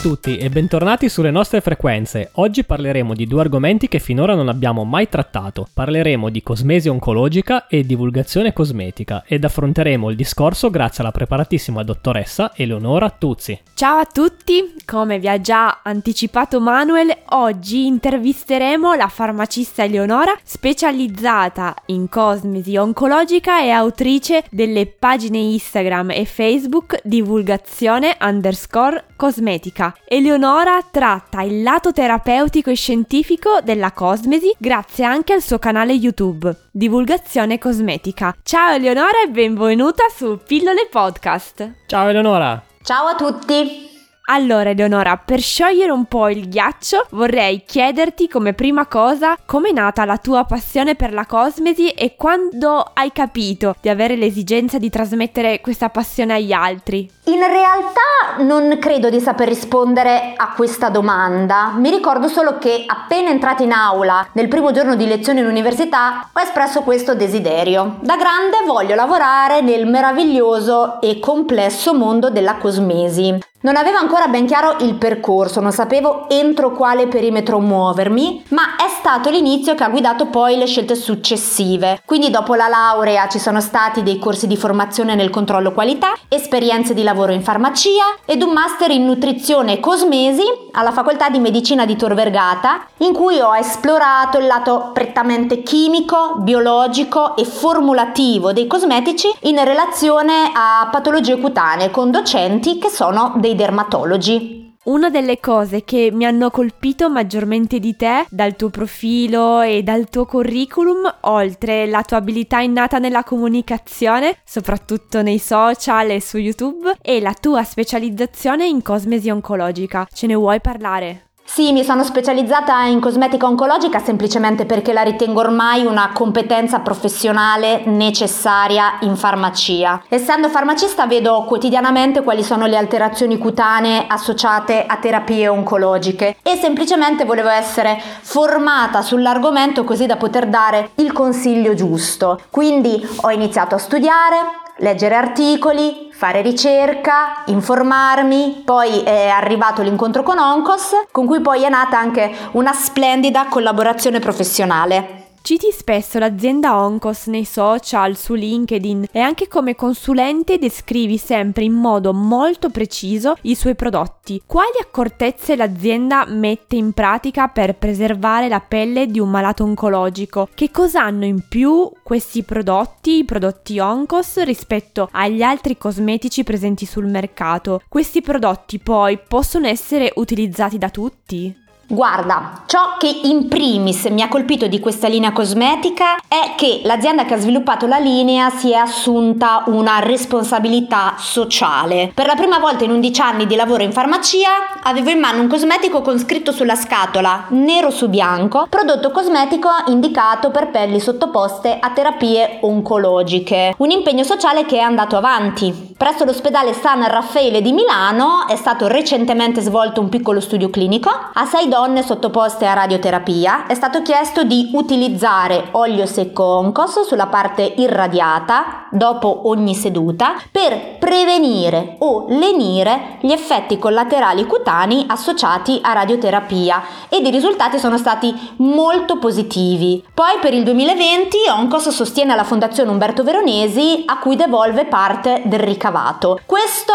A tutti e bentornati sulle nostre frequenze. Oggi parleremo di due argomenti che finora non abbiamo mai trattato. Parleremo di cosmesi oncologica e divulgazione cosmetica ed affronteremo il discorso grazie alla preparatissima dottoressa Eleonora Tuzzi. Ciao a tutti, come vi ha già anticipato Manuel, oggi intervisteremo la farmacista Eleonora, specializzata in cosmesi oncologica e autrice delle pagine Instagram e Facebook divulgazione underscore cosmetica Eleonora tratta il lato terapeutico e scientifico della cosmesi grazie anche al suo canale YouTube, Divulgazione Cosmetica. Ciao Eleonora e benvenuta su Pillole Podcast. Ciao Eleonora. Ciao a tutti. Allora, Eleonora, per sciogliere un po' il ghiaccio, vorrei chiederti come prima cosa come è nata la tua passione per la cosmesi e quando hai capito di avere l'esigenza di trasmettere questa passione agli altri. In realtà non credo di saper rispondere a questa domanda. Mi ricordo solo che appena entrata in aula nel primo giorno di lezione in università ho espresso questo desiderio. Da grande voglio lavorare nel meraviglioso e complesso mondo della cosmesi. Non avevo ancora ben chiaro il percorso, non sapevo entro quale perimetro muovermi, ma è stato l'inizio che ha guidato poi le scelte successive. Quindi dopo la laurea ci sono stati dei corsi di formazione nel controllo qualità, esperienze di lavoro in farmacia ed un master in nutrizione e cosmesi alla facoltà di medicina di Tor Vergata, in cui ho esplorato il lato prettamente chimico, biologico e formulativo dei cosmetici in relazione a patologie cutanee con docenti che sono dei dermatologi. Una delle cose che mi hanno colpito maggiormente di te, dal tuo profilo e dal tuo curriculum, oltre la tua abilità innata nella comunicazione, soprattutto nei social e su YouTube, è la tua specializzazione in cosmesi oncologica. Ce ne vuoi parlare? Sì, mi sono specializzata in cosmetica oncologica semplicemente perché la ritengo ormai una competenza professionale necessaria in farmacia. Essendo farmacista vedo quotidianamente quali sono le alterazioni cutanee associate a terapie oncologiche e semplicemente volevo essere formata sull'argomento così da poter dare il consiglio giusto. Quindi ho iniziato a studiare, leggere articoli, fare ricerca, informarmi, poi è arrivato l'incontro con Oncos, con cui poi è nata anche una splendida collaborazione professionale. Citi spesso l'azienda Oncos nei social, su LinkedIn e anche come consulente descrivi sempre in modo molto preciso i suoi prodotti. Quali accortezze l'azienda mette in pratica per preservare la pelle di un malato oncologico? Che cosa hanno in più questi prodotti, i prodotti Oncos, rispetto agli altri cosmetici presenti sul mercato? Questi prodotti poi possono essere utilizzati da tutti? Guarda, ciò che in primis mi ha colpito di questa linea cosmetica è che l'azienda che ha sviluppato la linea si è assunta una responsabilità sociale. Per la prima volta in 11 anni di lavoro in farmacia avevo in mano un cosmetico con scritto sulla scatola, nero su bianco, prodotto cosmetico indicato per pelli sottoposte a terapie oncologiche. Un impegno sociale che è andato avanti. Presso l'ospedale San Raffaele di Milano è stato recentemente svolto un piccolo studio clinico. A sei donne donne sottoposte a radioterapia è stato chiesto di utilizzare olio secco Oncos sulla parte irradiata dopo ogni seduta per prevenire o lenire gli effetti collaterali cutanei associati a radioterapia ed i risultati sono stati molto positivi. Poi per il 2020 Oncos sostiene la Fondazione Umberto Veronesi a cui devolve parte del ricavato. Questo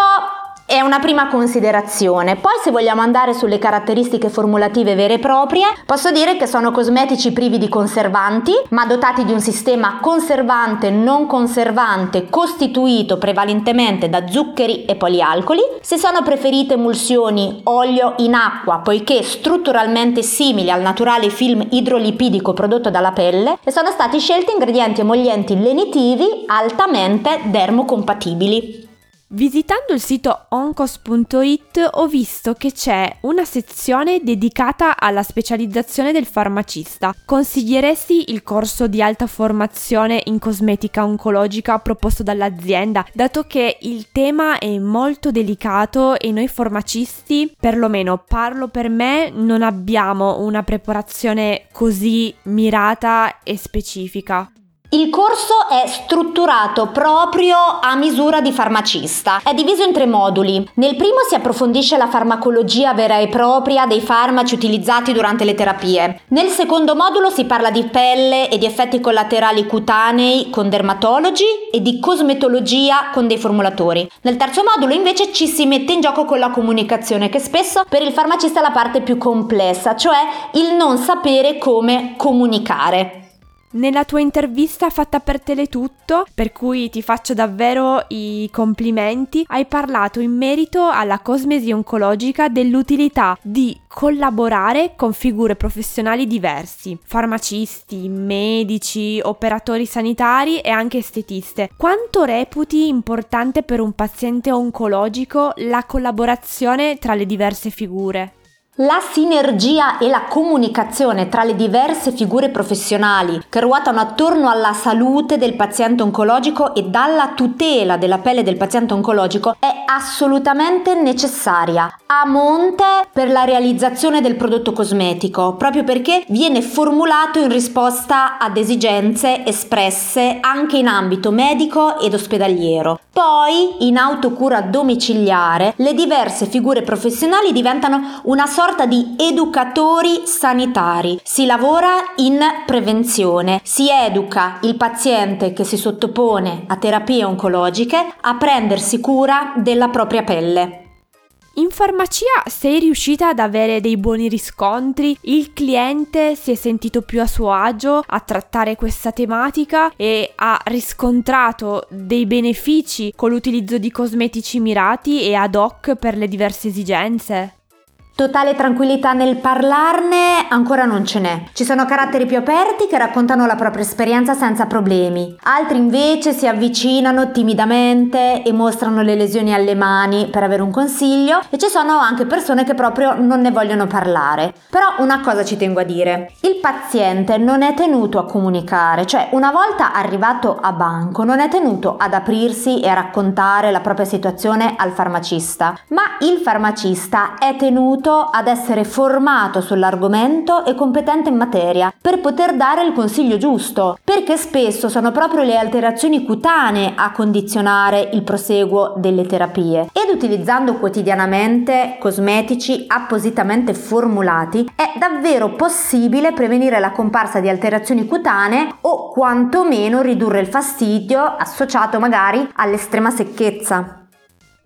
è una prima considerazione. Poi se vogliamo andare sulle caratteristiche formulative vere e proprie, posso dire che sono cosmetici privi di conservanti, ma dotati di un sistema conservante non conservante costituito prevalentemente da zuccheri e polialcoli. Si sono preferite emulsioni olio in acqua poiché strutturalmente simili al naturale film idrolipidico prodotto dalla pelle e sono stati scelti ingredienti emollienti lenitivi altamente dermocompatibili. Visitando il sito oncos.it ho visto che c'è una sezione dedicata alla specializzazione del farmacista. Consiglieresti il corso di alta formazione in cosmetica oncologica proposto dall'azienda, dato che il tema è molto delicato e noi farmacisti, perlomeno parlo per me, non abbiamo una preparazione così mirata e specifica. Il corso è strutturato proprio a misura di farmacista. È diviso in tre moduli. Nel primo si approfondisce la farmacologia vera e propria dei farmaci utilizzati durante le terapie. Nel secondo modulo si parla di pelle e di effetti collaterali cutanei con dermatologi e di cosmetologia con dei formulatori. Nel terzo modulo invece ci si mette in gioco con la comunicazione che spesso per il farmacista è la parte più complessa, cioè il non sapere come comunicare. Nella tua intervista fatta per Teletutto, per cui ti faccio davvero i complimenti, hai parlato in merito alla cosmesi oncologica dell'utilità di collaborare con figure professionali diversi, farmacisti, medici, operatori sanitari e anche estetiste. Quanto reputi importante per un paziente oncologico la collaborazione tra le diverse figure? La sinergia e la comunicazione tra le diverse figure professionali che ruotano attorno alla salute del paziente oncologico e dalla tutela della pelle del paziente oncologico è assolutamente necessaria a monte per la realizzazione del prodotto cosmetico, proprio perché viene formulato in risposta ad esigenze espresse anche in ambito medico ed ospedaliero. Poi, in autocura domiciliare, le diverse figure professionali diventano una sorta di educatori sanitari. Si lavora in prevenzione, si educa il paziente che si sottopone a terapie oncologiche a prendersi cura della propria pelle. In farmacia sei riuscita ad avere dei buoni riscontri? Il cliente si è sentito più a suo agio a trattare questa tematica e ha riscontrato dei benefici con l'utilizzo di cosmetici mirati e ad hoc per le diverse esigenze? Totale tranquillità nel parlarne ancora non ce n'è. Ci sono caratteri più aperti che raccontano la propria esperienza senza problemi. Altri invece si avvicinano timidamente e mostrano le lesioni alle mani per avere un consiglio e ci sono anche persone che proprio non ne vogliono parlare. Però una cosa ci tengo a dire. Il paziente non è tenuto a comunicare, cioè una volta arrivato a banco non è tenuto ad aprirsi e a raccontare la propria situazione al farmacista, ma il farmacista è tenuto tenuto ad essere formato sull'argomento e competente in materia per poter dare il consiglio giusto, perché spesso sono proprio le alterazioni cutanee a condizionare il proseguo delle terapie ed utilizzando quotidianamente cosmetici appositamente formulati è davvero possibile prevenire la comparsa di alterazioni cutanee o quantomeno ridurre il fastidio associato magari all'estrema secchezza.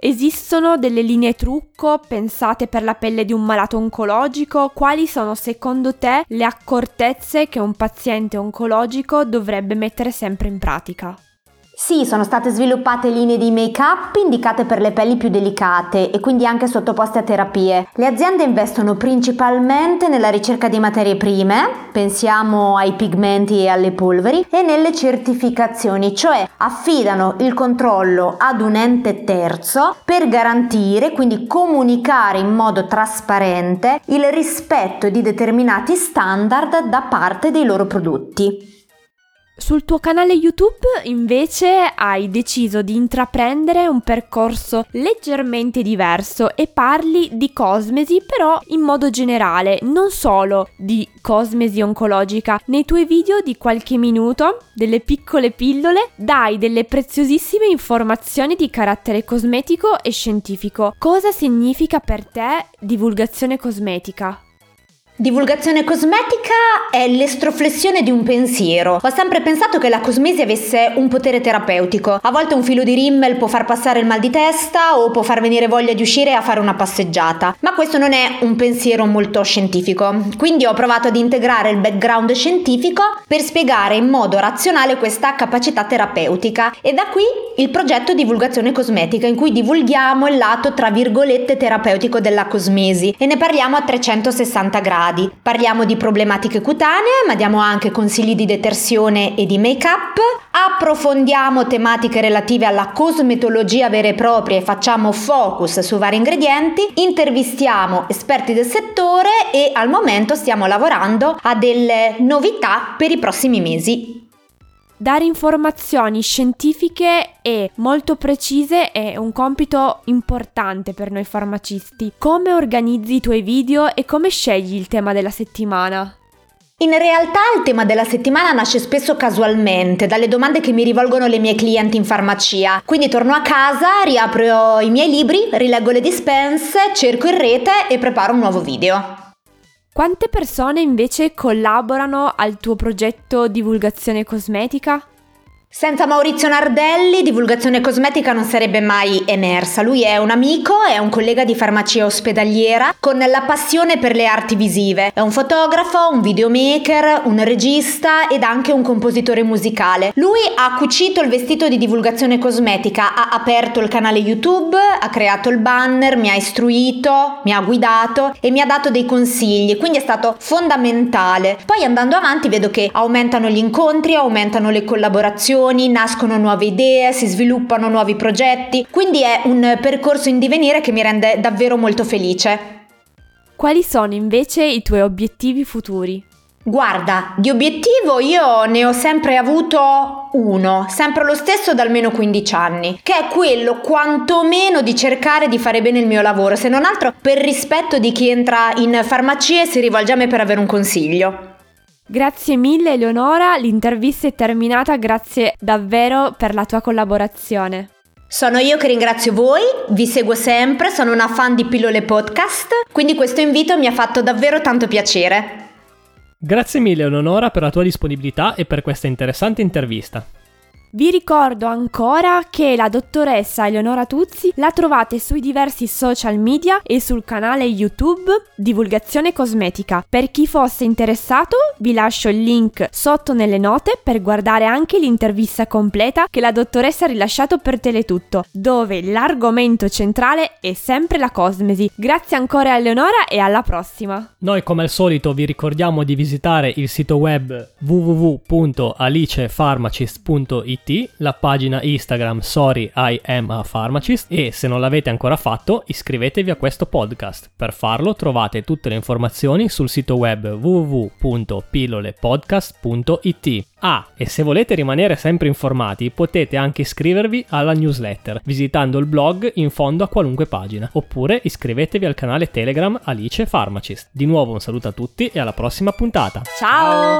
Esistono delle linee trucco pensate per la pelle di un malato oncologico? Quali sono secondo te le accortezze che un paziente oncologico dovrebbe mettere sempre in pratica? Sì, sono state sviluppate linee di make-up indicate per le pelli più delicate e quindi anche sottoposte a terapie. Le aziende investono principalmente nella ricerca di materie prime, pensiamo ai pigmenti e alle polveri, e nelle certificazioni, cioè affidano il controllo ad un ente terzo per garantire, quindi comunicare in modo trasparente il rispetto di determinati standard da parte dei loro prodotti. Sul tuo canale YouTube invece hai deciso di intraprendere un percorso leggermente diverso e parli di cosmesi però in modo generale, non solo di cosmesi oncologica. Nei tuoi video di qualche minuto, delle piccole pillole, dai delle preziosissime informazioni di carattere cosmetico e scientifico. Cosa significa per te divulgazione cosmetica? Divulgazione cosmetica è l'estroflessione di un pensiero. Ho sempre pensato che la cosmesi avesse un potere terapeutico. A volte un filo di rimmel può far passare il mal di testa o può far venire voglia di uscire a fare una passeggiata. Ma questo non è un pensiero molto scientifico. Quindi ho provato ad integrare il background scientifico per spiegare in modo razionale questa capacità terapeutica. E da qui il progetto Divulgazione Cosmetica in cui divulghiamo il lato tra virgolette terapeutico della cosmesi e ne parliamo a 360 gradi gradi. Parliamo di problematiche cutanee, ma diamo anche consigli di detersione e di make-up. Approfondiamo tematiche relative alla cosmetologia vera e propria e facciamo focus su vari ingredienti. Intervistiamo esperti del settore e al momento stiamo lavorando a delle novità per i prossimi mesi. Dare informazioni scientifiche e molto precise è un compito importante per noi farmacisti. Come organizzi i tuoi video e come scegli il tema della settimana? In realtà il tema della settimana nasce spesso casualmente, dalle domande che mi rivolgono le mie clienti in farmacia. Quindi torno a casa, riapro i miei libri, rileggo le dispense, cerco in rete e preparo un nuovo video. Quante persone invece collaborano al tuo progetto divulgazione cosmetica? Senza Maurizio Nardelli, divulgazione cosmetica non sarebbe mai emersa. Lui è un amico, è un collega di farmacia ospedaliera con la passione per le arti visive. È un fotografo, un videomaker, un regista ed anche un compositore musicale. Lui ha cucito il vestito di divulgazione cosmetica, ha aperto il canale YouTube, ha creato il banner, mi ha istruito, mi ha guidato e mi ha dato dei consigli, quindi è stato fondamentale. Poi andando avanti vedo che aumentano gli incontri, aumentano le collaborazioni nascono nuove idee, si sviluppano nuovi progetti, quindi è un percorso in divenire che mi rende davvero molto felice. Quali sono invece i tuoi obiettivi futuri? Guarda, di obiettivo io ne ho sempre avuto uno, sempre lo stesso da almeno 15 anni, che è quello quantomeno di cercare di fare bene il mio lavoro, se non altro per rispetto di chi entra in farmacia e si rivolge a me per avere un consiglio. Grazie mille Eleonora, l'intervista è terminata, grazie davvero per la tua collaborazione. Sono io che ringrazio voi, vi seguo sempre, sono una fan di Pillole Podcast, quindi questo invito mi ha fatto davvero tanto piacere. Grazie mille Eleonora per la tua disponibilità e per questa interessante intervista. Vi ricordo ancora che la dottoressa Eleonora Tuzzi la trovate sui diversi social media e sul canale YouTube Divulgazione Cosmetica. Per chi fosse interessato vi lascio il link sotto nelle note per guardare anche l'intervista completa che la dottoressa ha rilasciato per Teletutto, dove l'argomento centrale è sempre la cosmesi. Grazie ancora Eleonora e alla prossima. Noi come al solito vi ricordiamo di visitare il sito web www.alicefarmacist.it www.pharmacist.it, la pagina Instagram Sorry I am a Pharmacist e se non l'avete ancora fatto iscrivetevi a questo podcast. Per farlo trovate tutte le informazioni sul sito web www.pillolepodcast.it. Ah, e se volete rimanere sempre informati potete anche iscrivervi alla newsletter visitando il blog in fondo a qualunque pagina oppure iscrivetevi al canale Telegram Alice Pharmacist. Di nuovo un saluto a tutti e alla prossima puntata. Ciao!